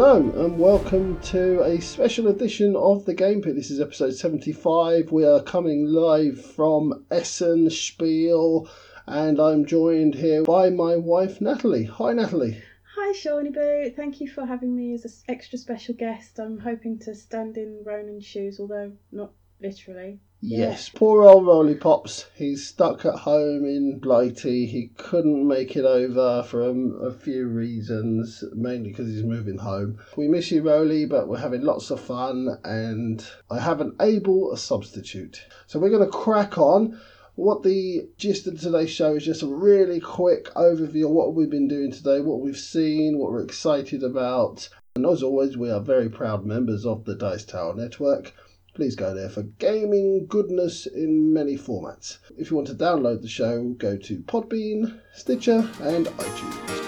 Hello and welcome to a special edition of the Game Pit. This is episode 75. We are coming live from Essen Spiel and I'm joined here by my wife Natalie. Hi Natalie. Hi, Shawnee Boo. Thank you for having me as an extra special guest. I'm hoping to stand in Ronan's shoes, although not literally. Yes, poor old Roly Pops. He's stuck at home in Blighty. He couldn't make it over for a, a few reasons, mainly because he's moving home. We miss you, Roly, but we're having lots of fun, and I have an able substitute. So we're going to crack on. What the gist of today's show is just a really quick overview of what we've been doing today, what we've seen, what we're excited about. And as always, we are very proud members of the Dice Tower Network please go there for gaming goodness in many formats. If you want to download the show, go to Podbean, Stitcher, and iTunes.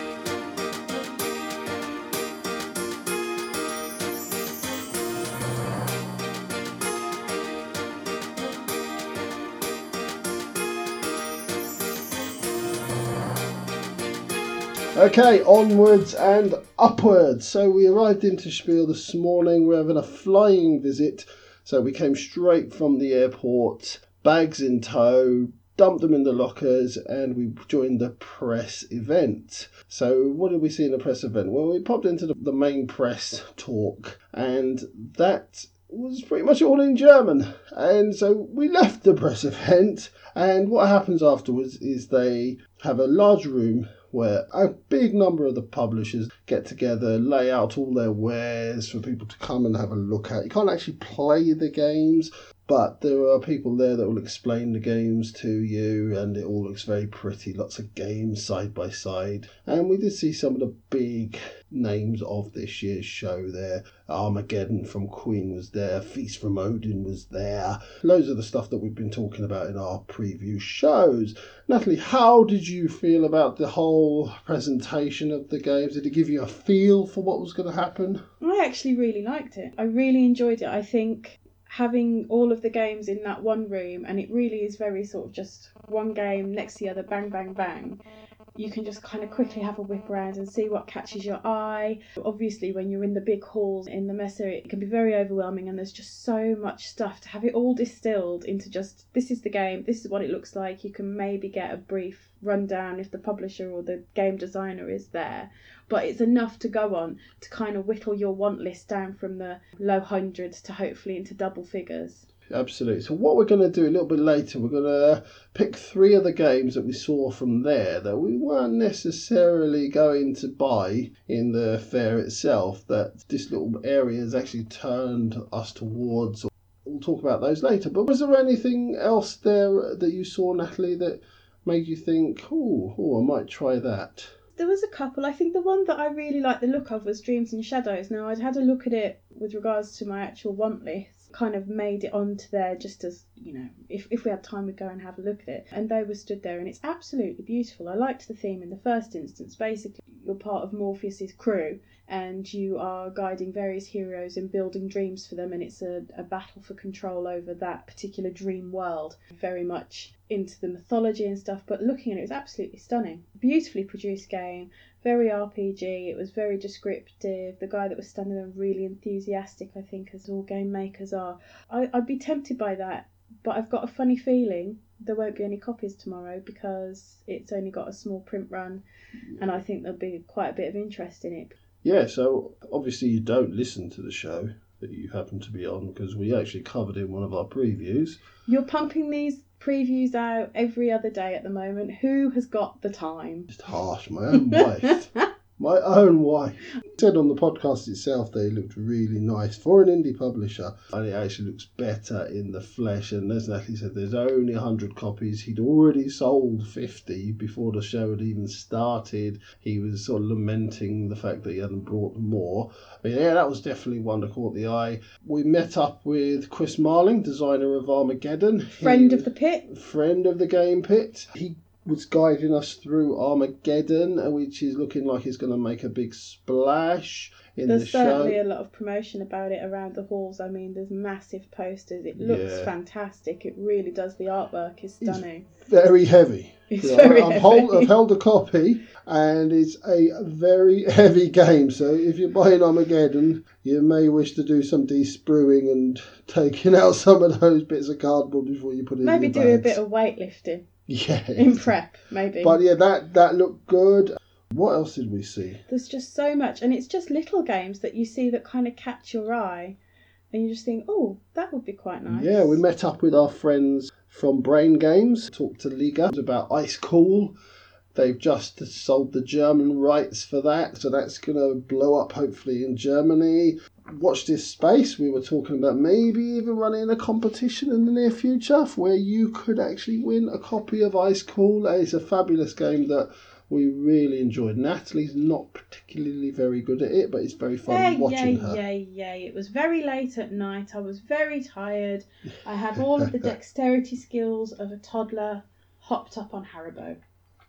Okay, onwards and upwards. So we arrived into Spiel this morning. We're having a flying visit so we came straight from the airport, bags in tow, dumped them in the lockers, and we joined the press event. So, what did we see in the press event? Well, we popped into the, the main press talk, and that was pretty much all in German. And so we left the press event, and what happens afterwards is they have a large room where a big number of the publishers get together, lay out all their wares for people to come and have a look at. You can't actually play the games, but there are people there that will explain the games to you, and it all looks very pretty. Lots of games side by side. And we did see some of the big names of this year's show there. Armageddon from Queen was there, Feast from Odin was there. Loads of the stuff that we've been talking about in our preview shows. Natalie, how did you feel about the whole presentation of the games? Did it give you a feel for what was going to happen? I actually really liked it. I really enjoyed it. I think having all of the games in that one room and it really is very sort of just one game next to the other bang bang bang you can just kind of quickly have a whip around and see what catches your eye. Obviously, when you're in the big halls in the Messe, it can be very overwhelming, and there's just so much stuff to have it all distilled into just this is the game, this is what it looks like. You can maybe get a brief rundown if the publisher or the game designer is there, but it's enough to go on to kind of whittle your want list down from the low hundreds to hopefully into double figures. Absolutely. So what we're going to do a little bit later, we're going to uh, pick three of the games that we saw from there that we weren't necessarily going to buy in the fair itself. That this little area has actually turned us towards. We'll talk about those later. But was there anything else there that you saw, Natalie, that made you think, oh, oh, I might try that? there was a couple. I think the one that I really liked the look of was Dreams and Shadows. Now, I'd had a look at it with regards to my actual want list, kind of made it onto there just as, you know, if, if we had time, we'd go and have a look at it. And they were stood there, and it's absolutely beautiful. I liked the theme in the first instance. Basically, you're part of Morpheus's crew, and you are guiding various heroes and building dreams for them, and it's a, a battle for control over that particular dream world. Very much into the mythology and stuff, but looking at it, it was absolutely stunning. Beautifully produced game, very RPG, it was very descriptive. The guy that was standing there really enthusiastic, I think, as all game makers are. I, I'd be tempted by that, but I've got a funny feeling there won't be any copies tomorrow because it's only got a small print run, and I think there'll be quite a bit of interest in it. Yeah, so obviously you don't listen to the show that you happen to be on because we actually covered in one of our previews. You're pumping these previews out every other day at the moment. Who has got the time? Just harsh, my own wife. My own wife. Said on the podcast itself they looked really nice for an indie publisher, and it actually looks better in the flesh. And as Natalie said, there's only 100 copies. He'd already sold 50 before the show had even started. He was sort of lamenting the fact that he hadn't brought more. But yeah, that was definitely one that caught the eye. We met up with Chris Marling, designer of Armageddon, friend he, of the pit, friend of the game pit. He was guiding us through Armageddon, which is looking like it's going to make a big splash in there's the show. There's certainly a lot of promotion about it around the halls. I mean, there's massive posters. It looks yeah. fantastic. It really does. The artwork is stunning. It's very heavy. It's Yeah, very I've, hold. I've held a copy, and it's a very heavy game. So if you're buying Armageddon, you may wish to do some de-spruing and taking out some of those bits of cardboard before you put it Maybe in do your a bit of weightlifting yeah. in prep, maybe. But yeah, that that looked good. What else did we see? There's just so much, and it's just little games that you see that kind of catch your eye, and you just think, oh, that would be quite nice. Yeah, we met up with our friends from Brain Games, talked to Liga about Ice Cool. They've just sold the German rights for that, so that's going to blow up hopefully in Germany. Watch this space. We were talking about maybe even running a competition in the near future where you could actually win a copy of Ice Cool. It's a fabulous game that we really enjoyed. Natalie's not particularly very good at it, but it's very fun Yay, watching yay, her. yay, yay. It was very late at night. I was very tired. I have all of the dexterity skills of a toddler hopped up on Haribo.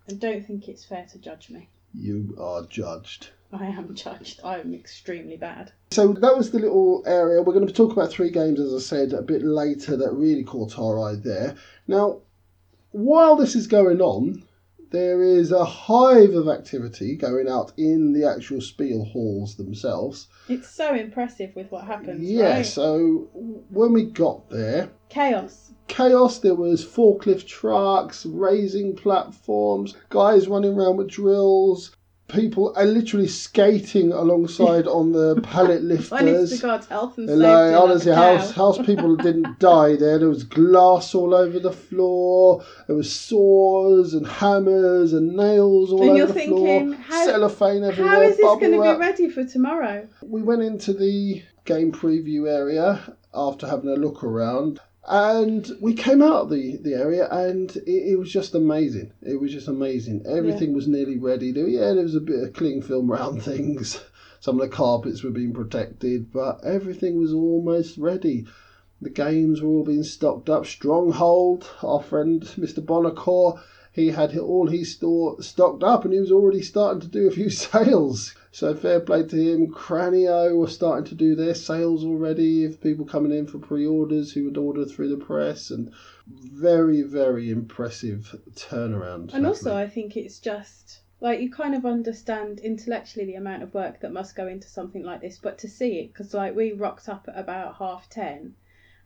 And don't think it's fair to judge me. You are judged. I am judged. I am extremely bad. So that was the little area. We're going to talk about three games, as I said, a bit later that really caught our eye there. Now, while this is going on, there is a hive of activity going out in the actual Spiel halls themselves. It's so impressive with what happens. Yeah, right? so when we got there, Chaos. chaos. There was forklift trucks, raising platforms, guys running around with drills, people are literally skating alongside on the pallet lifters. Honest to health and safety. like, honestly, house house people didn't die there. There was glass all over the floor. There was saws and hammers and nails all And over the thinking, floor. how- Cellophane everywhere. How is this going to be ready for tomorrow? We went into the game preview area after having a look around. And we came out of the, the area and it, it was just amazing. It was just amazing. Everything was nearly ready. There, yeah, there was a bit of cling film around things. Some of the carpets were being protected, but everything was almost ready. The games were all being stocked up. Stronghold, our friend Mr. Buonocore, he had all his store stocked up and he was already starting to do a few sales. So fair play to him. Cranio were starting to do their sales already of people coming in for pre-orders who would order through the press and very, very impressive turnaround. And also. I think it's just like you kind of understand intellectually the amount of work that must go into something like this, but to see it, because like we rocked up at about half ten,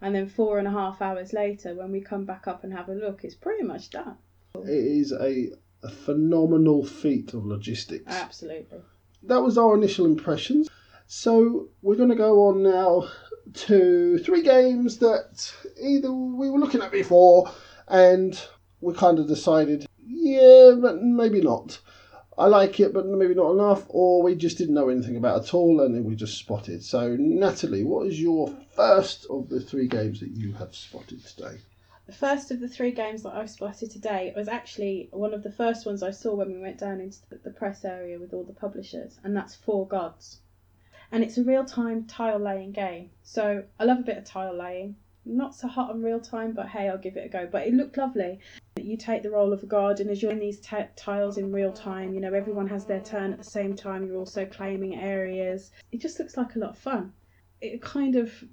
and then four and a half hours later, when we come back up and have a look, it's pretty much done. it is a, a phenomenal feat of logistics. Absolutely. That was our initial impressions. So we're going to go on now to three games that either we were looking at before and we kind of decided, yeah, but maybe not. I like it, but maybe not enough, or we just didn't know anything about at all and then we just spotted. So, Natalie, what is your first of the three games that you have spotted today? The first of the three games that I've spotted today was actually one of the first ones I saw when we went down into the, press area with all the publishers, and that's Four Gods. And it's a real time tile laying game. So I love a bit of tile laying. Not so hot on real time, but hey, I'll give it a go. But it looked lovely. You take the role of a guard, and as you're in these t- tiles in real time, you know, everyone has their turn at the same time. You're also claiming areas. It just looks like a lot of fun. It kind of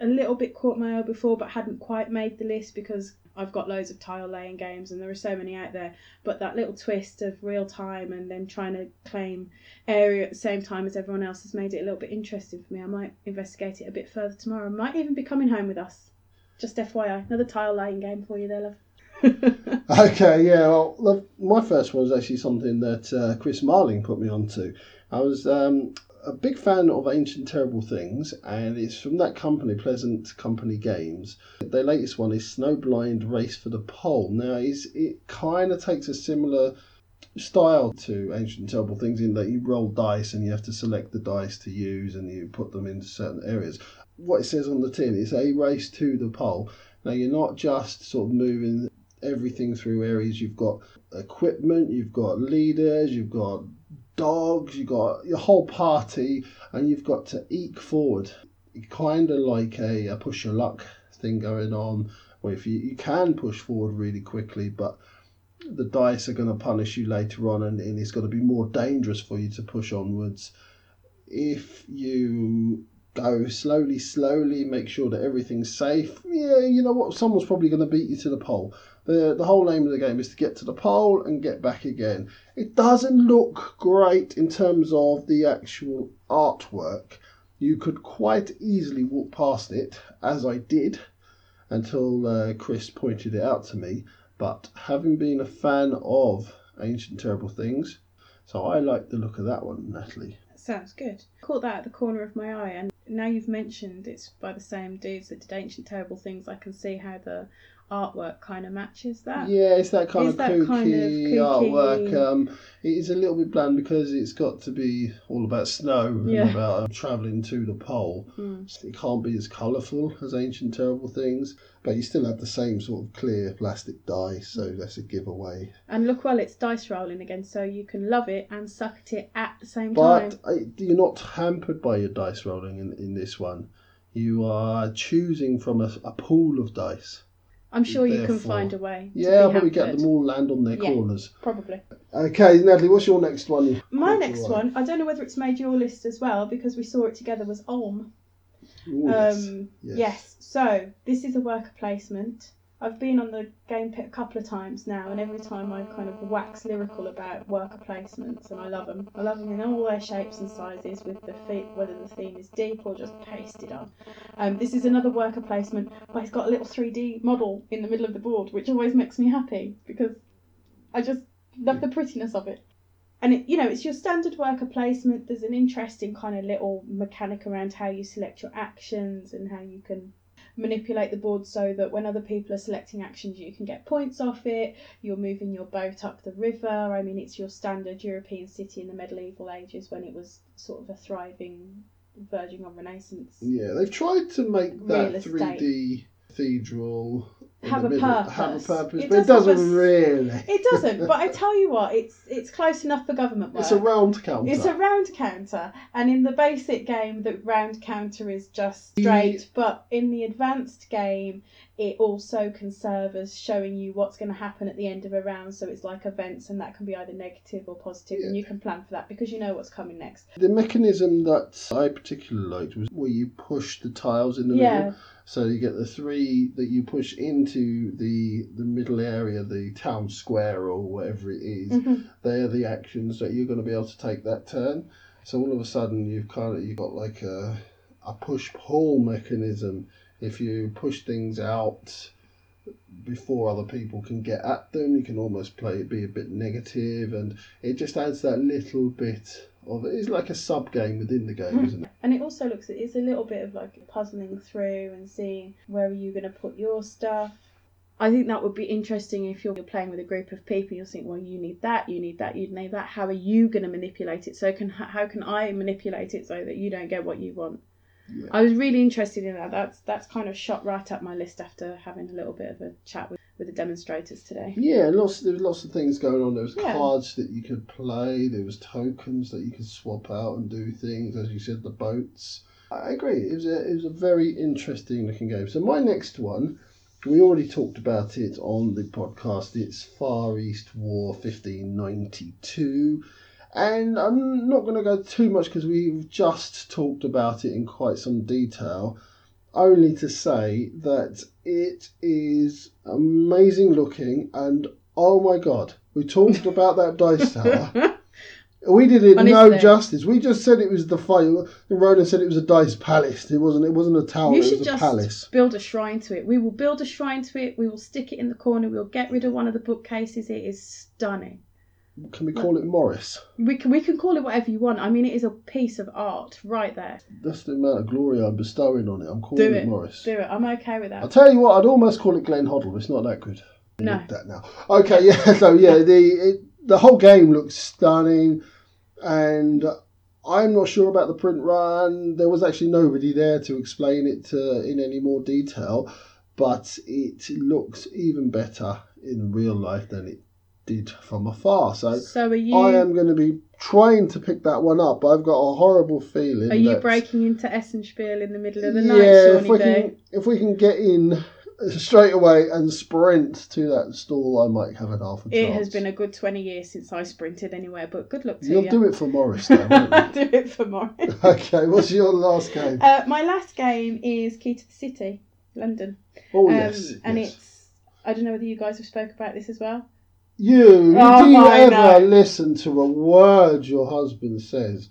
a little bit caught my eye before, but hadn't quite made the list because I've got loads of tile laying games and there are so many out there. But that little twist of real time and then trying to claim area at the same time as everyone else has made it a little bit interesting for me. I might investigate it a bit further tomorrow. I might even be coming home with us. Just FYI, another tile laying game for you there, love. Okay, yeah. Well, look, my first one was actually something that uh, Chris Marling put me onto. I was um, a big fan of Ancient Terrible Things, and it's from that company, Pleasant Company Games. Their latest one is Snowblind Race for the Pole. Now, it kind of takes a similar style to Ancient Terrible Things in that you roll dice and you have to select the dice to use and you put them into certain areas. What it says on the tin is a race to the pole. Now, you're not just sort of moving everything through areas. You've got equipment, you've got leaders, you've got dogs, you've got your whole party, and you've got to eke forward. Kind of like a, a push your luck thing going on, where if you, you can push forward really quickly, but the dice are going to punish you later on, and, and it's going to be more dangerous for you to push onwards if you go slowly, slowly, make sure that everything's safe. Yeah, you know what? Someone's probably going to beat you to the pole. The, the whole aim of the game is to get to the pole and get back again. It doesn't look great in terms of the actual artwork. You could quite easily walk past it, as I did, until uh, Chris pointed it out to me. But having been a fan of Ancient Terrible Things, so I like the look of that one, Natalie. That sounds good. Caught that at the corner of my eye, and now you've mentioned it's by the same dudes that did Ancient Terrible Things. I can see how the artwork kind of matches that. Yeah, it's that kind of that kooky, kind of kooky- artwork. Um, it is a little bit bland because it's got to be all about snow Yeah. and about um, travelling to the pole. Mm. It can't be as colourful as Ancient Terrible Things, but you still have the same sort of clear plastic dice, so that's a giveaway. And look, well, it's dice rolling again, so you can love it and suck at it at the same time. But you're not hampered by your dice rolling in, in this one. You are choosing from a, a pool of dice. I'm sure you can therefore- find a way. to Yeah, be I'll probably get hampered. them all land on their Yeah. corners. Probably. Okay, Natalie, what's your next one? My What's next your one, I don't know whether it's made your list as well because we saw it together, was Ulm. Ooh, yes. Um, yes. yes. So this is a worker placement. I've been on the game pit a couple of times now, and every time I kind of wax lyrical about worker placements, and I love them. I love them in all their shapes and sizes, with the fe- whether the theme is deep or just pasted on. Um, this is another worker placement, but it's got a little 3D model in the middle of the board, which always makes me happy because I just love the prettiness of it. And it, you know, it's your standard worker placement. There's an interesting kind of little mechanic around how you select your actions and how you can manipulate the board so that when other people are selecting actions, you can get points off it. You're moving your boat up the river. I mean, it's your standard European city in the medieval ages when it was sort of a thriving, verging on Renaissance. Yeah, they've tried to make that Real estate. 3D cathedral Have a middle- have a purpose. purpose, It but does have a doesn't really. It doesn't, but I tell you what, it's it's close enough for government work. It's a round counter. It's a round counter, and in the basic game, the round counter is just straight. But in the advanced game, it also can serve as showing you what's going to happen at the end of a round. So it's like events, and that can be either negative or positive, and you can plan for that because you know what's coming next. The mechanism that I particularly liked was where you push the tiles in the Yeah. middle. So you get the three that you push into the the middle area, the town square or whatever it is. Mhm. They're the actions that you're going to be able to take that turn. So all of a sudden you've kind of you've got like a a push pull mechanism. If you push things out before other people can get at them, you can almost play be a bit negative, and it just adds that little bit of. It's like a sub game within the game, hmm. isn't it? And it also looks it's a little bit of like puzzling through and seeing where are you going to put your stuff. I think that would be interesting if you're playing with a group of people. You'll think, well, you need that, you need that, you need that. How are you going to manipulate it? So can how can I manipulate it so that you don't get what you want? Yeah. I was really interested in that. That's that's kind of shot right up my list after having a little bit of a chat with, with the demonstrators today. Yeah, lots there was lots of things going on. There was Yeah. cards that you could play. There was tokens that you could swap out and do things. As you said, the boats. I agree. It was a it was a very interesting looking game. So my next one, we already talked about it on the podcast. It's Far East War fifteen ninety two. And I'm not going to go too much because we've just talked about it in quite some detail. Only to say that it is amazing looking and oh my god, we talked about that dice tower. We did it no justice. We just said it was the file. Ronan said it was a dice palace. It wasn't. It wasn't a tower. You it should was a just palace. build a shrine to it. We will build a shrine to it. We will stick it in the corner. We'll get rid of one of the bookcases. It is stunning. Can we call it Morris? We can we can call it whatever you want. I mean, it is a piece of art right there. That's the amount of glory I'm bestowing on it. I'm calling Do it, it. Morris. Do it. I'm okay with that. I'll tell you what. I'd almost call it Glenn Hoddle. It's not that good. I No. need That now. Okay. Yeah. So yeah, the it, the whole game looks stunning, and I'm not sure about the print run. There was actually nobody there to explain it to, in any more detail, but it looks even better in real life than it did from afar. So So are you? I am going to be trying to pick that one up, but I've got a horrible feeling. Are you that- breaking into Essenspiel in the middle of the yeah, night, if we can if we can get in straight away and sprint to that stall, I might have an half a chance. It has been a good 20 years since I sprinted anywhere, but good luck to You'll you. do it for Morris, though, you? do it for more. okay, what's your last game? Uh, my last game is Key to the City, London. Oh, Um, yes. and yes. it's, I don't know whether you guys have spoke about this as well. You, Oh, do you I ever know. listen to a word your husband says?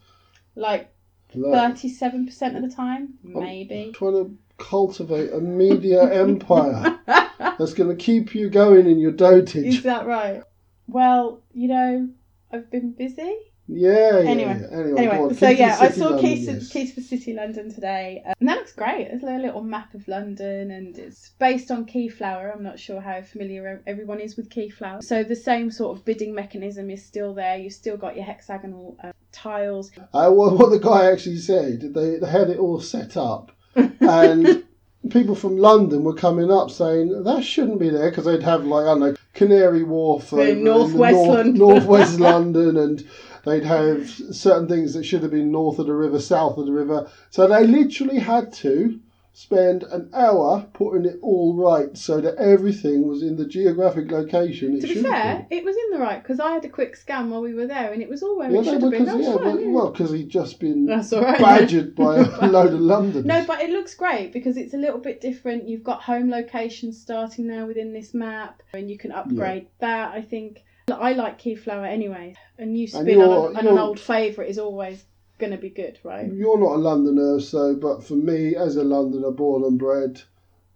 Like Like, 37% of the time, Oh. maybe. trying to cultivate a media empire that's going to keep you going in your dotage. Is that right? Well, you know, I've been busy. Yeah, yeah. Anyway, yeah. Anyway, Anyway, on, so yeah, I saw London, Keys to, yes. Keys to City London today, uh, and that looks great. It's like a little map of London, and it's based on Keyflower. I'm not sure how familiar everyone is with Keyflower. So the same sort of bidding mechanism is still there. You've still got your hexagonal uh, tiles. Uh, what, what the guy actually said, they, they had it all set up, and people from London were coming up saying that shouldn't be there because they'd have like I don't know Canary Wharf in North West north, London. northwest London, and they'd have certain things that should have been north of the river, south of the river. So they literally had to spend an hour putting it all right so that everything was in the geographic location. It To be fair, it was in the right because I had a quick scan while we were there, and it was all where Yeah, it should have been. That's yeah, fine, but- yeah. well, because he'd just been That's all right. badgered by a load of Londoners. No, but it looks great because it's a little bit different. You've got home locations starting now within this map, and you can upgrade that. I think I like Keyflower anyway. A new spin on, a, on an old favourite is always going to be good, right? You're not a Londoner, so but for me, as a Londoner, born and bred,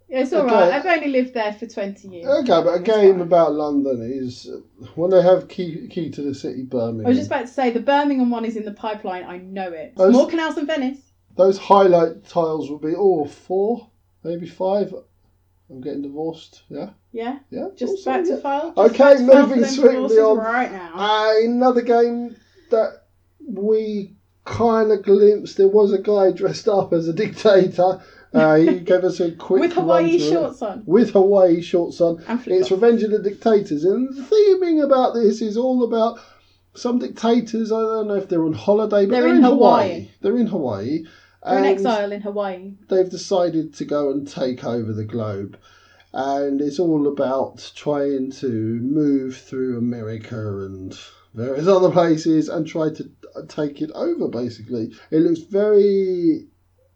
It's all right. I've only lived there for twenty years. okay. But a game about London is when they have key key to the city, Birmingham. I was just about to say the Birmingham one is in the pipeline. I know it. Those- More canals than Venice. Those highlight tiles will be all oh four, maybe five. I'm getting divorced. Yeah, Yeah, yeah. just about to file. Okay, just about to file moving swiftly on. right now. Uh, another game that we kind of glimpsed. There was a guy dressed up as a dictator. Uh, he gave us a quick With Hawaii through it. shorts on With Hawaii shorts on. It's Revenge of the Dictators, and the theming about this is all about some dictators. I don't know if they're on holiday, but They're they're, in in Hawaii. Hawaii. They're in Hawaii. They're in exile in Hawaii. They've decided to go and take over the globe, and it's all about trying to move through America and various other places and try to take it over. Basically, it looks very,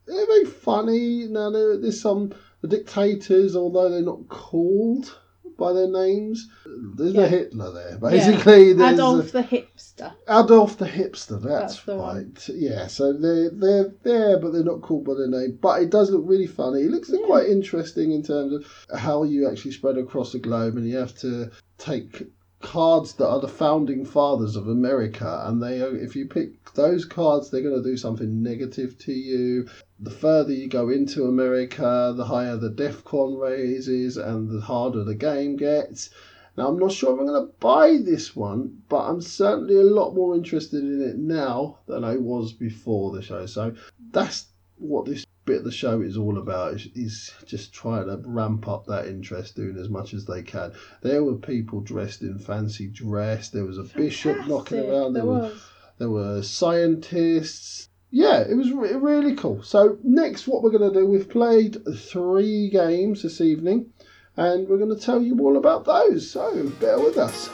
very funny. Now there, there's some the dictators, although they're not called by their names. There's Yeah. Hitler there. Basically, there's Adolf the hipster. Adolf the hipster. That's, That's right. Yeah. So they're they're there, but they're not called by their name. But it does look really funny. It looks Yeah. quite interesting in terms of how you actually spread across the globe, and you have to take cards that are the founding fathers of America, and they if you pick those cards, they're going to do something negative to you. The further you go into America, the higher the DEFCON raises, and the harder the game gets. Now, I'm not sure if I'm going to buy this one, but I'm certainly a lot more interested in it now than I was before the show. So that's what this bit of the show is all about is, is just trying to ramp up that interest doing as much as they can. There were people dressed in fancy dress. There was a bishop knocking around. There there, were, there were scientists. Yeah it was re- really cool. So next what we're going to do we've played three games this evening and we're going to tell you all about those. So bear with us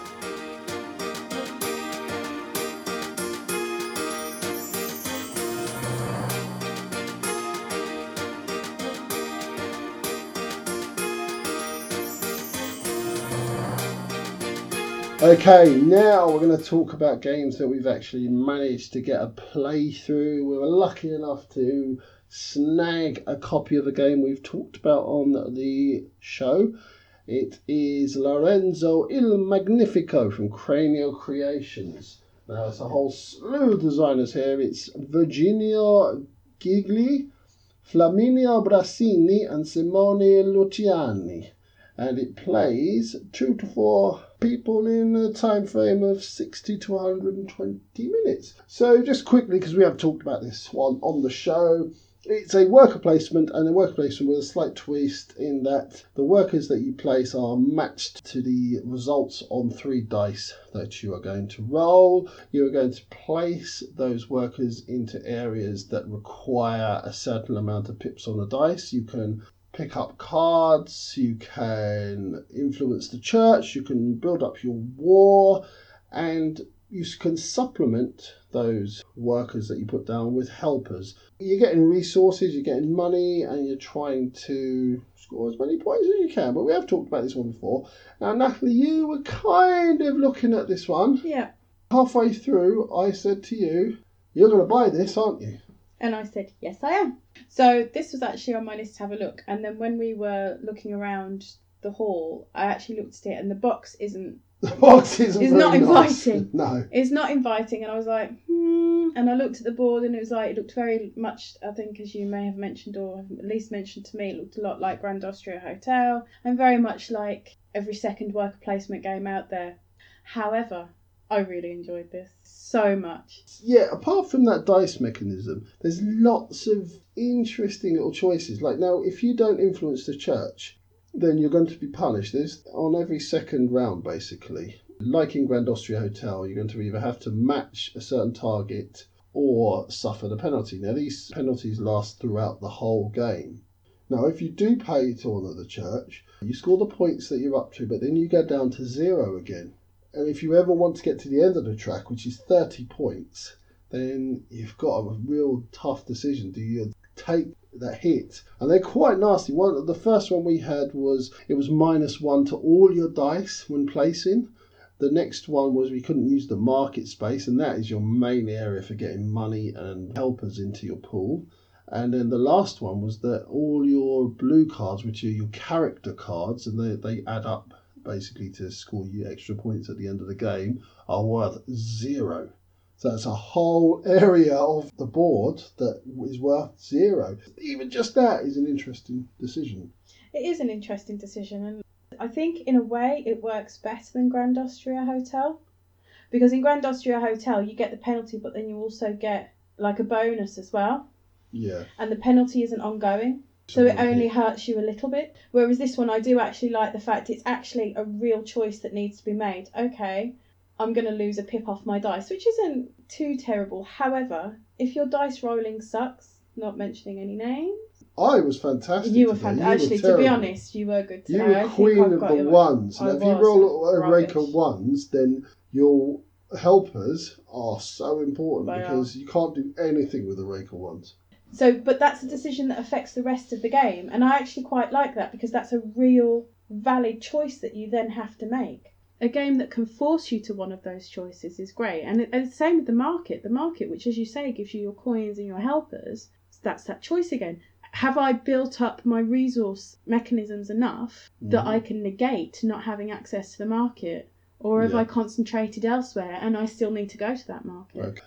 Okay, now we're going to talk about games that we've actually managed to get a playthrough. We were lucky enough to snag a copy of a game we've talked about on the show. It is Lorenzo Il Magnifico from Cranio Creations. Now, it's a whole slew of designers here. It's Virginio Gigli, Flaminia Brasini, and Simone Luciani and it plays two to four people in a time frame of 60 to 120 minutes. So, just quickly, because we have talked about this one on the show, it's a worker placement and a worker placement with a slight twist in that the workers that you place are matched to the results on three dice that you are going to roll. You are going to place those workers into areas that require a certain amount of pips on the dice. You can pick up cards, you can influence the church, you can build up your war, and you can supplement those workers that you put down with helpers. You're getting resources, you're getting money, and you're trying to score as many points as you can. But we have talked about this one before. Now, Natalie, you were kind of looking at this one. Yeah. Halfway through, I said to you, You're going to buy this, aren't you? And I said, Yes, I am. So this was actually on my list to have a look. And then when we were looking around the hall, I actually looked at it, and the box isn't. The box isn't It's very not nice. inviting. No. It's not inviting, and I was like, hmm. And I looked at the board, and it was like it looked very much. I think, as you may have mentioned, or have at least mentioned to me, it looked a lot like Grand Austria Hotel, and very much like every second worker placement game out there. However, I really enjoyed this so much. Yeah, apart from that dice mechanism, there's lots of interesting little choices. Like now, if you don't influence the church, then you're going to be punished. There's on every second round, basically. Like in Grand Austria Hotel, you're going to either have to match a certain target or suffer the penalty. Now, these penalties last throughout the whole game. Now, if you do pay to honour the church, you score the points that you're up to, but then you go down to zero again. And if you ever want to get to the end of the track, which is 30 points, then you've got a real tough decision. Do you take that hit? And they're quite nasty. One, the first one we had was it was minus one to all your dice when placing. The next one was we couldn't use the market space, and that is your main area for getting money and helpers into your pool. And then the last one was that all your blue cards, which are your character cards, and they, they add up basically to score you extra points at the end of the game, are worth zero. So that's a whole area of the board that is worth zero. Even just that is an interesting decision. It is an interesting decision, and I think in a way it works better than Grand Austria Hotel, because in Grand Austria Hotel you get the penalty, but then you also get like a bonus as well, Yeah. and the penalty isn't ongoing. So it only hurts you a little bit. Whereas this one, I do actually like the fact it's actually a real choice that needs to be made. Okay, I'm going to lose a pip off my dice, which isn't too terrible. However, if your dice rolling sucks, not mentioning any names, I was fantastic. you were fantastic. You Actually, to be honest, you were good You today. I were queen of the you- ones. I if you roll a rake of ones, then your helpers are so important They are. because you can't do anything with a rake of ones. So, but that's a decision that affects the rest of the game, and I actually quite like that because that's a real valid choice that you then have to make. A game that can force you to one of those choices is great, and, it, and same with the market. The market, which, as you say, gives you your coins and your helpers, that's that choice again. Have I built up my resource mechanisms enough that Mhm. I can negate not having access to the market? Or have Yeah. I concentrated elsewhere and I still need to go to that market? Okay.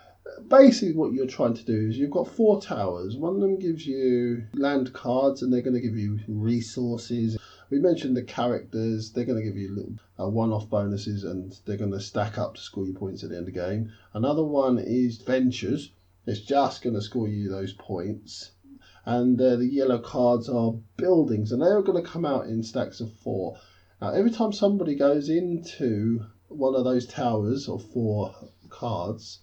Basically, what you're trying to do is you've got four towers. One of them gives you land cards, and they're going to give you resources. We mentioned the characters; they're going to give you little uh, one-off bonuses, and they're going to stack up to score you points at the end of the game. Another one is ventures; it's just going to score you those points. And uh, the yellow cards are buildings, and they're going to come out in stacks of four. Now, every time somebody goes into one of those towers or four cards,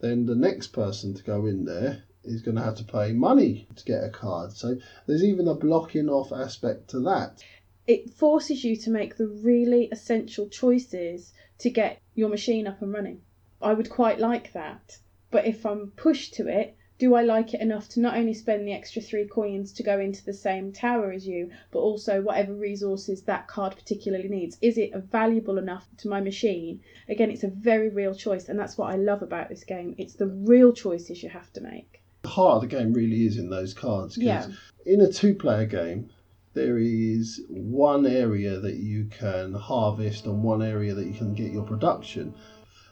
then the next person to go in there is going to have to pay money to get a card. So there's even a blocking off aspect to that. it forces you to make the really essential choices to get your machine up and running. I would quite like that. But if I'm pushed to it, do I like it enough to not only spend the extra three coins to go into the same tower as you, but also whatever resources that card particularly needs? Is it valuable enough to my machine? Again, it's a very real choice, and that's what I love about this game. It's the real choices you have to make. The heart of the game really is in those cards. Yeah. In a two-player game, there is one area that you can harvest and one area that you can get your production.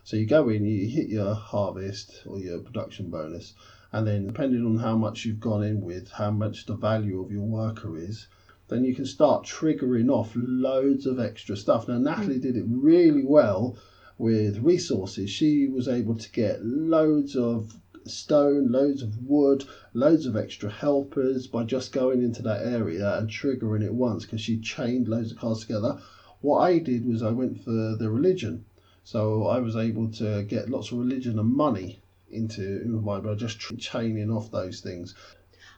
So you go in, you hit your harvest or your production bonus, and then depending on how much you've gone in with, how much the value of your worker is, then you can start triggering off loads of extra stuff. Now Natalie mm. did it really well with resources. She was able to get loads of stone, loads of wood, loads of extra helpers by just going into that area and triggering it once because she chained loads of cards together. What I did was I went for the religion. So I was able to get lots of religion and money into, into mine by just chaining off those things.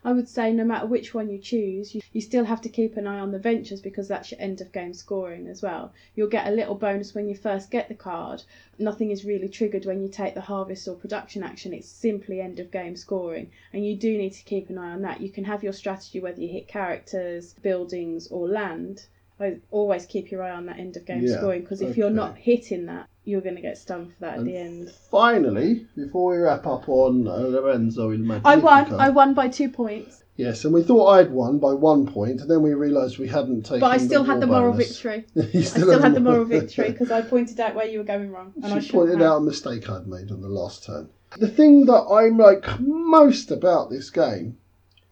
I would say no matter which one you choose, you, you still have to keep an eye on the ventures because that's your end of game scoring as well. You'll get a little bonus when you first get the card. Nothing is really triggered when you take the harvest or production action. It's simply end of game scoring, and you do need to keep an eye on that. You can have your strategy whether you hit characters, buildings, or land. I always keep your eye on that end of game Yeah, scoring because if you're not hitting that, you're going to get stung for that at the end. Finally, before we wrap up on uh, Lorenzo Il Magnifico. I won. I won by two points, Yes, and we thought I'd won by one point, and then we realised we hadn't taken. but I still had the moral bonus. victory. I still had the moral victory because I pointed out where you were going wrong, and I she should pointed have. out a mistake I'd made on the last turn. The thing that I like most about this game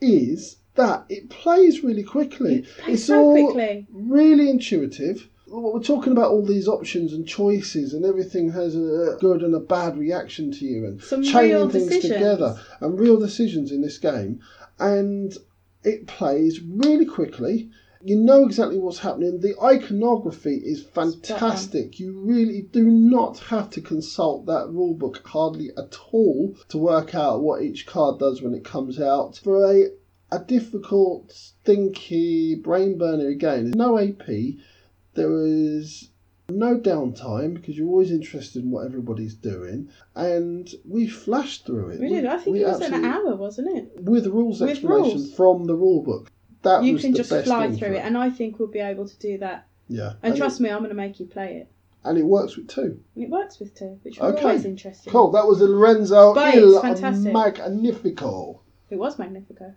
is that it plays really quickly. It plays it's so all quickly. really intuitive. We're talking about all these options and choices, and everything has a good and a bad reaction to you, and Some chaining things decisions. together, and real decisions in this game. And it plays really quickly. You know exactly what's happening. The iconography is fantastic. You really do not have to consult that rule book hardly at all to work out what each card does when it comes out. For a a difficult, stinky, brain burner game, there's no AP. There is no downtime because you're always interested in what everybody's doing, and we flashed through it. We did. I think it was an hour, wasn't it? with rules With explanation rules. from the rule book. That you was can the just best fly thing through for it, and I think we'll be able to do that. yeah, And, it- trust me, I'm going to make you play it. and it works with two. And it works with two, which was Okay. always interesting. Cool. That was a Lorenzo But Il. Magnifico. It was Magnifico.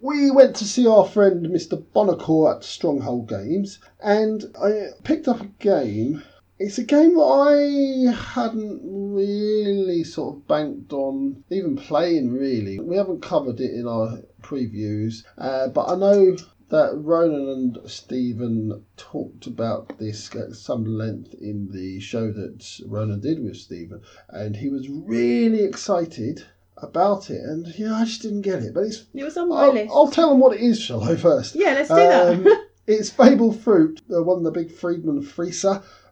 We went to see our friend Mr. Buonocore at Stronghold Games, and I picked up a game. It's a game that I hadn't really sort of banked on even playing, really. We haven't covered it in our previews, uh, but I know that Ronan and Stephen talked about this at some length in the show that Ronan did with Stephen, and he was really excited about it. And yeah, I just didn't get it, but it's It was on my I'll, list. I'll tell them what it is, shall I, first? yeah, let's do Um, that. it's Fabled Fruit, uh, one of the big Friedemann Friese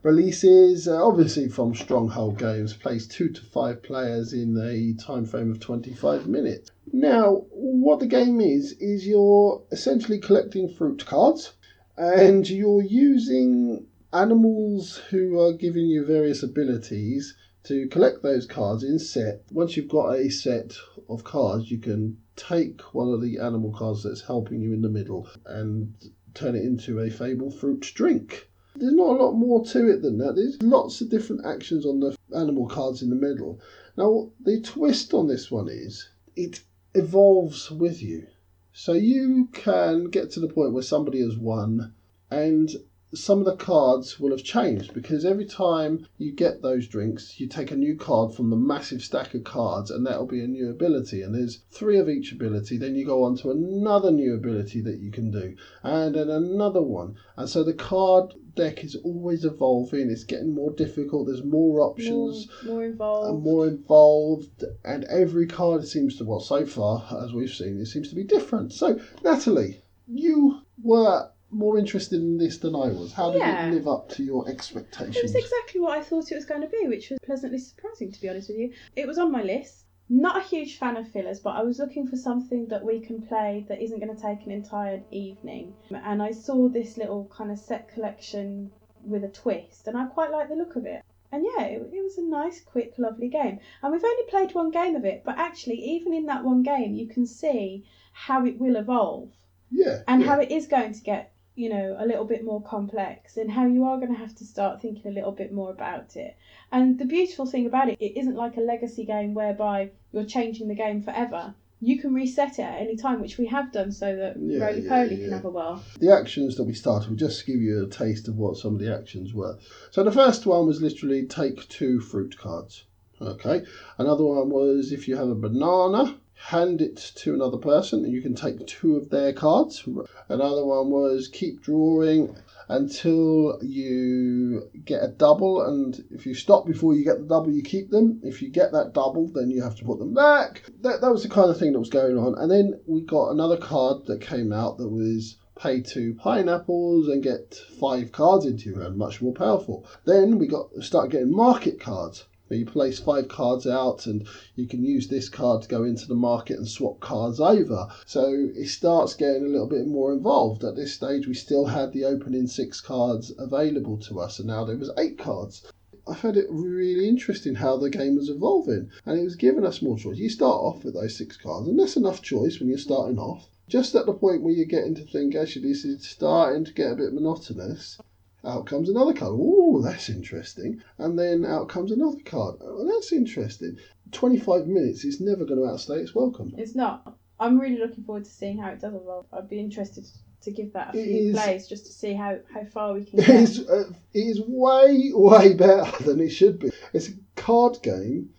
releases, uh, obviously from Stronghold Games, plays two to five players in a time frame of 25 minutes. Now, what the game is, is you're essentially collecting fruit cards and you're using animals who are giving you various abilities to collect those cards in set. Once you've got a set of cards, you can take one of the animal cards that's helping you in the middle and turn it into a Fabled fruit drink. There's not a lot more to it than that. There's lots of different actions on the animal cards in the middle. Now, the twist on this one is it evolves with you. So you can get to the point where somebody has won and some of the cards will have changed because every time you get those drinks, you take a new card from the massive stack of cards, and that'll be a new ability. And there's three of each ability. Then you go on to another new ability that you can do, and then another one. And so the card deck is always evolving. It's getting more difficult. There's more more, options more and involved. more involved, and every card seems to, well, so far as we've seen, it seems to be different. So, Natalie, you were more interested in this than I was. How did Yeah. it live up to your expectations? It expectations? was exactly what I thought it was going to be, which was pleasantly surprising, to be honest with you. It was on my list. Not a huge fan of fillers, but I was looking for something that we can play that isn't going to take an entire evening. And I saw this little kind of set collection with a twist, and I quite like the look of it. And yeah, it, it was a nice, quick, lovely game. And we've only played one game of it, but actually, even in that one game, you can see how it will evolve yeah. and yeah. how it is going to get you know a little bit more complex and how you are going to have to start thinking a little bit more about it and the beautiful thing about it it isn't like a legacy game whereby you're changing the game forever you can reset it at any time which we have done so that Yeah, roly yeah, poly yeah. can have a whirl The actions that we started will just give you a taste of what some of the actions were. So the first one was literally take two fruit cards. Okay. Another one was if you have a banana, hand it to another person and you can take two of their cards. Another one was keep drawing until you get a double and if you stop before you get the double you keep them. If you get that double then you have to put them back. That, that was the kind of thing that was going on. And then we got another card that came out that was pay two pineapples and get five cards into your hand, much more powerful. Then we got started getting market cards. You place five cards out and you can use this card to go into the market and swap cards over. So it starts getting a little bit more involved. At this stage, we still had the opening six cards available to us, and now there was eight cards. I found it really interesting how the game was evolving, and it was giving us more choice. You start off with those six cards, and that's enough choice when you're starting off. Just at the point where you're getting to think, actually, this is starting to get a bit monotonous, out comes another card. Oh, that's interesting. And then out comes another card. Oh, that's interesting. 25 minutes is never going to outstay its welcome. It's not. I'm really looking forward to seeing how it does evolve. I'd be interested to give that a It few is- plays just to see how, how far we can It get. is, uh, it is way, way better than it should be. It's a card game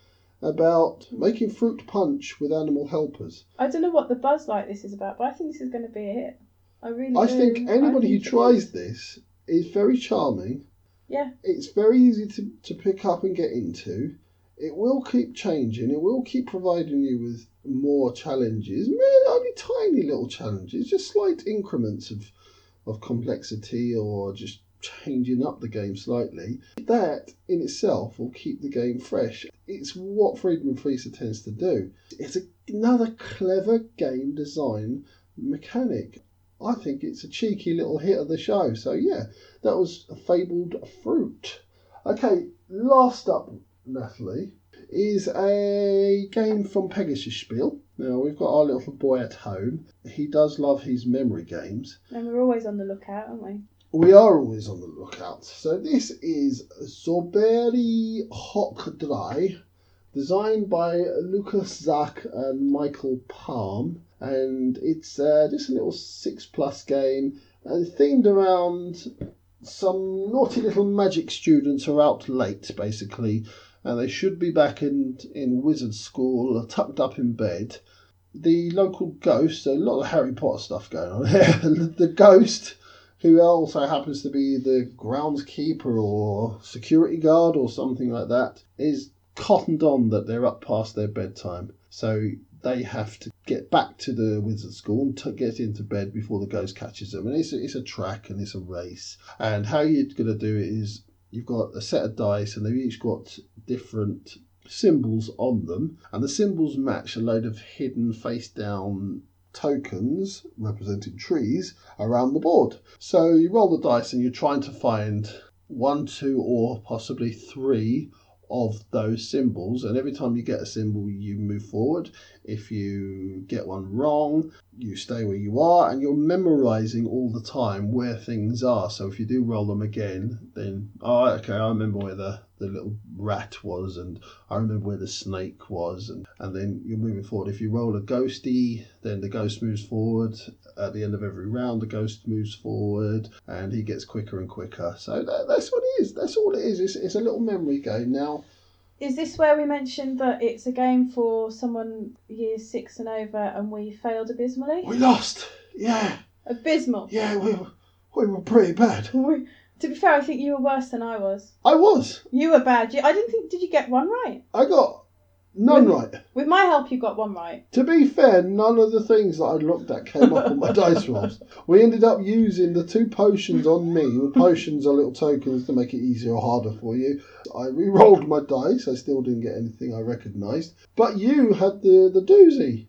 about making fruit punch with animal helpers. I don't know what the buzz like this is about, but I think this is going to be a hit. I really I do. think anybody I who think it tries is. this is very charming. Yeah. It's very easy to, to pick up and get into. It will keep changing. It will keep providing you with more challenges. Only tiny little challenges, just slight increments of, of complexity or just changing up the game slightly. That in itself will keep the game fresh. It's what Friedemann Friese tends to do. It's a, another clever game design mechanic. I think it's a cheeky little hit of the show. So yeah, that was a fabled fruit. Okay, last up, Natalie, is a game from Pegasus Spiel. Now we've got our little boy at home. He does love his memory games. And we're always on the lookout, aren't we? We are always on the lookout. So this is Zauberei hoch drei, designed by Lukas Zach and Michael Palm, and it's uh, just a little six plus game and themed around some naughty little magic students who are out late, basically, and they should be back in in wizard school, uh, tucked up in bed. The local ghost, a lot of Harry Potter stuff going on here. the ghost who also happens to be the groundskeeper or security guard or something like that, is cottoned on that they're up past their bedtime. So they have to get back to the wizard school and to get into bed before the ghost catches them. And it's a, it's a track and it's a race. And how you're going to do it is you've got a set of dice and they've each got different symbols on them. And the symbols match a load of hidden face down tokens representing trees around the board. So you roll the dice and you're trying to find one, two, or possibly three of those symbols. And every time you get a symbol, you move forward. If you get one wrong, you stay where you are, and you're memorizing all the time where things are. So if you do roll them again, then oh, okay, I remember where the the little rat was, and I remember where the snake was, and, and then you're moving forward. If you roll a ghosty, then the ghost moves forward. At the end of every round, the ghost moves forward, and he gets quicker and quicker. So that, that's what it is. That's all it is. It's, it's a little memory game. Now, Is this where we mentioned that it's a game for someone year six and over and we failed abysmally? we lost. Yeah, Abysmal. yeah, we were, we were pretty bad. We- to be fair, I think you were worse than I was. I was. You were bad. You, I didn't think. Did you get one right? I got none right. With my help, you got one right. To be fair, none of the things that I looked at came up on my dice rolls. We ended up using the two potions on me. The potions are little tokens to make it easier or harder for you. I re-rolled my dice. I still didn't get anything I recognised. But you had the, the doozy.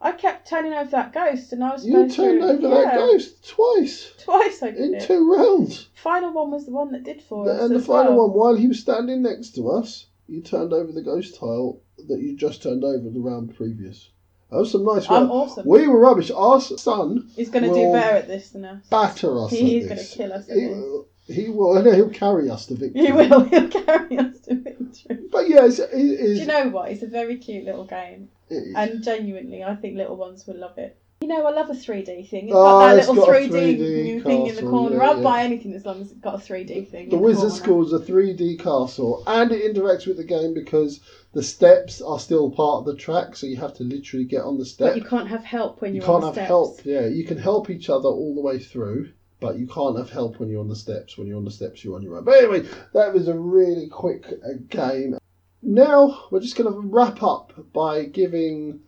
I kept turning over that ghost, and I was You turned to, over yeah, that ghost twice twice. I did in it. two rounds. Final one was the one that did for us. and the final well. one, while he was standing next to us, you turned over the ghost tile that you just turned over the round previous. That was some nice work. I'm awesome. We were rubbish. Our son He's going to will do better at this than us. batter us. He's at going to this. kill us at He, this. he will. No, he'll carry us to victory. He will. He'll carry us to victory. But yeah, it's, it Do is. you know what? It's a very cute little game, it is. and genuinely, I think little ones will love it. You know, I love a 3D thing. It's Oh, got that it's little got 3D, 3D thing in the corner. yeah, I'll yeah. buy anything as long as it's got a 3D thing. the in Wizard is a 3D castle, and it interacts with the game because the steps are still part of the track, so you have to literally get on the step. But you can't have help when You you're can't have steps. help. Yeah, you can help each other all the way through, but you can't have help when you're on the steps. When you're on the steps, you're on your own. But anyway, that was a really quick uh, game. Now we're just going to wrap up by giving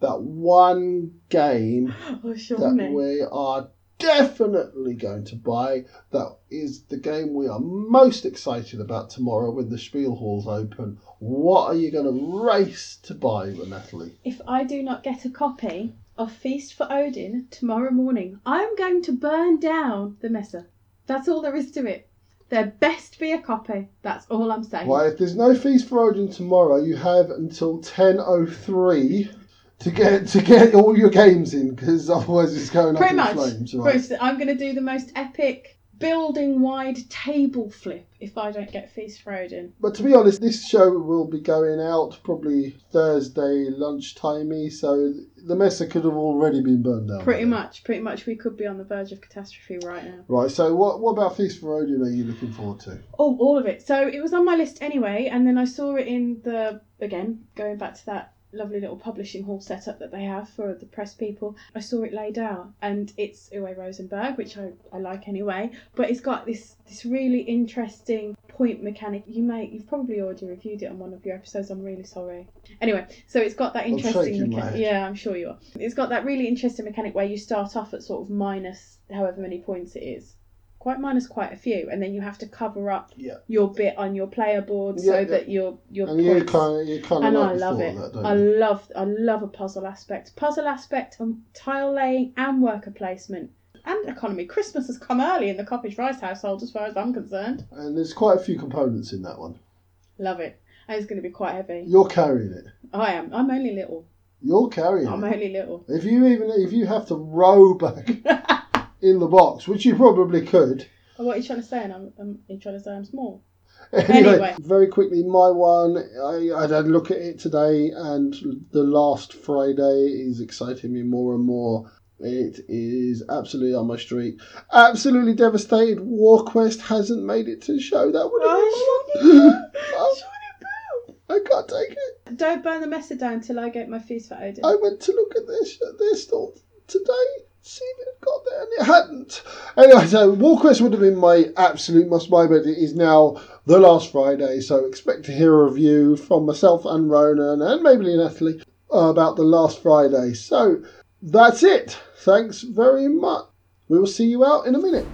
that one game Oh, that we are definitely going to buy. That is the game we are most excited about tomorrow when the Spiel Halls open. What are you going to race to buy, Natalie? If I do not get a copy of Feast for Odin tomorrow morning, I am going to burn down the Messe. That's all there is to it. There best be a copy. That's all I'm saying. Well, if there's no Feast for Odin tomorrow, you have until 10.03 to get to get all your games in because otherwise it's going Pretty up much. in flames. Right? Bruce, I'm going to do the most epic building wide table flip if I don't get Feast for Odin. But to be honest, this show will be going out probably Thursday lunchtimey, so the Messe could have already been burned down. Pretty much, pretty much, we could be on the verge of catastrophe right now. Right. So what what about Feast for Odin are you looking forward to? Oh, all of it. So it was on my list anyway, and then I saw it in the again going back to that lovely little publishing hall setup that they have for the press people. I saw it laid out, and it's Uwe Rosenberg, which I, I like anyway. But it's got this this really interesting point mechanic. You may you've probably already reviewed it on one of your episodes. I'm really sorry. Anyway, so it's got that interesting shaking my mechanic. head. Yeah, I'm sure you are. It's got that really interesting mechanic where you start off at sort of minus however many points it is. Quite minus quite a few, and then you have to cover up Yeah. your bit on your player board so yeah. that your your And you points. kind of you kind of and like I love it. that, I you? love I love a puzzle aspect, puzzle aspect, and tile laying and worker placement and economy. Christmas has come early in the Cottage Rice household, as far as I'm concerned. And there's quite a few components in that one. Love it, and it's going to be quite heavy. You're carrying it. I am. I'm only little. You're carrying I'm it. only little. If you even if you have to row back in the box, which you probably could. Oh, what are you trying to say? And I'm, I'm you trying to say I'm small. Anyway, Anyway. very quickly, my one. I, I had a look at it today, and the last Friday is exciting me more and more. It is absolutely on my street. Absolutely devastated. Warquest hasn't made it to the show. That would have been. Oh, I can't take it. Don't burn the Messe down till I get my feast for Odin. I went to look at this at their store today, see if it had got there, and it hadn't. Anyway, so Warquest would have been my absolute must buy, but it is now the last Friday, so expect to hear a review from myself and Ronan and maybe Natalie about the last Friday. So that's it. Thanks very much. We will see you out in a minute.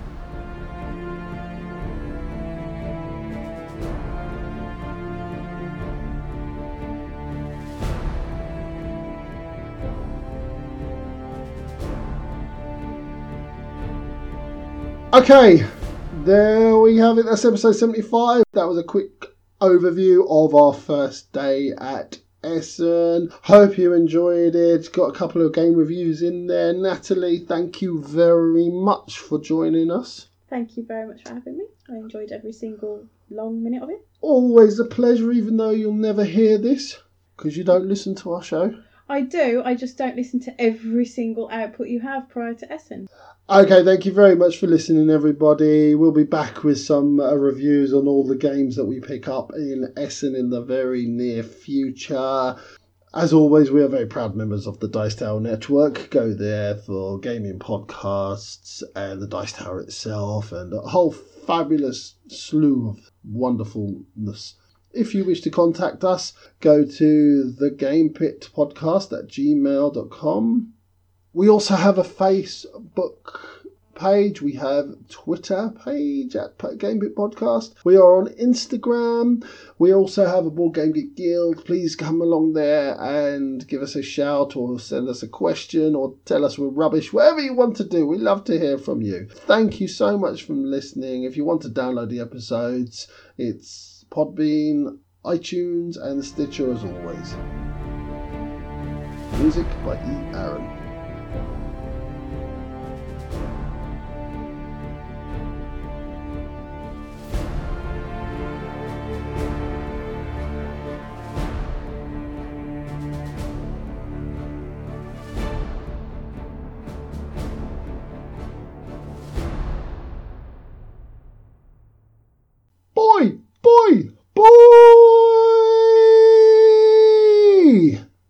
Okay, there we have it. That's episode 75. That was a quick overview of our first day at Essen. Hope you enjoyed it. Got a couple of game reviews in there. Natalie, thank you very much for joining us. Thank you very much for having me. I enjoyed every single long minute of it. Always a pleasure, even though you'll never hear this because you don't listen to our show. I do, I just don't listen to every single output you have prior to Essen. Okay, thank you very much for listening, everybody. We'll be back with some uh, reviews on all the games that we pick up in Essen in the very near future. As always, we are very proud members of the Dice Tower Network. Go there for gaming podcasts and the Dice Tower itself and a whole fabulous slew of wonderfulness. If you wish to contact us, go to the Game Pit Podcast at gmail.com. We also have a Facebook page. We have Twitter page at Game Pit Podcast. We are on Instagram. We also have a Board Game Geek Guild. Please come along there and give us a shout or send us a question or tell us we're rubbish. Whatever you want to do, we love to hear from you. Thank you so much for listening. If you want to download the episodes, it's Podbean, iTunes, and Stitcher as always. Music by E. Aaron.